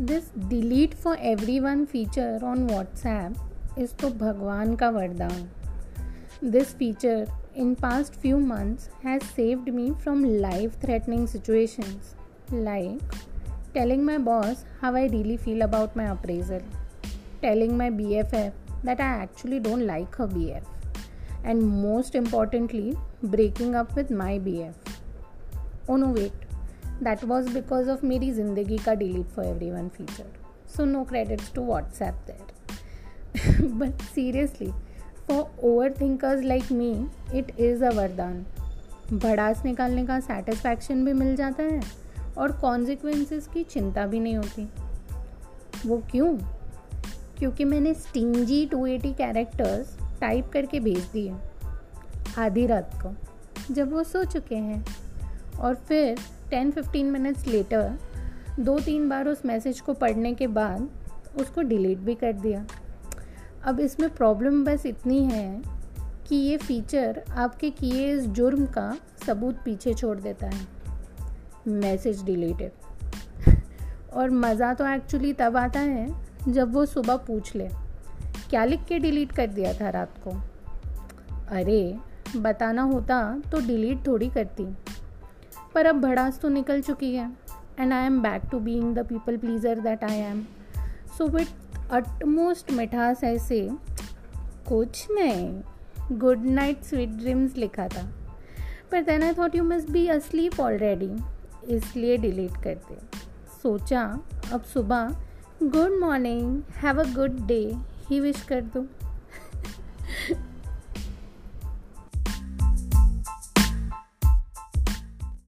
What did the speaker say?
This delete for every one feature on WhatsApp is तो भगवान का वरदान this feature in past few months has saved me from life threatening situations like telling my boss how I really feel about my appraisal telling my B F F that I actually don't like a B F and most importantly breaking up with my B F oh no wait that was because of मेरी ज़िंदगी का delete for everyone feature. So, no credits to WhatsApp there. But seriously for over thinkers like me it is a वरदान भड़ास निकालने का satisfaction भी मिल जाता है और कॉन्सिक्वेंसेस की चिंता भी नहीं होती वो क्यों क्योंकि मैंने stingy two eighty characters type करके भेज दिए आधी रात को, जब वो सो चुके हैं और फिर टेन फिफ्टीन मिनट्स लेटर दो तीन बार उस मैसेज को पढ़ने के बाद उसको डिलीट भी कर दिया। अब इसमें प्रॉब्लम बस इतनी है कि ये फीचर आपके किए इस जुर्म का सबूत पीछे छोड़ देता है। मैसेज डिलीटेड और मज़ा तो एक्चुअली तब आता है जब वो सुबह पूछ ले, क्या लिख के डिलीट कर दिया था रात को? अरे, बताना होता तो डिलीट थोड़ी करती। पर अब भड़ास तो निकल चुकी है। And I am back to being the people pleaser that I am so with utmost मिठास ऐसे, कुछ नहीं। गुड नाइट स्वीट ड्रीम्स लिखा था। पर then I thought you must be asleep already इसलिए डिलीट कर दे सोचा, अब सुबह good morning have a good day he wish कर दूँ।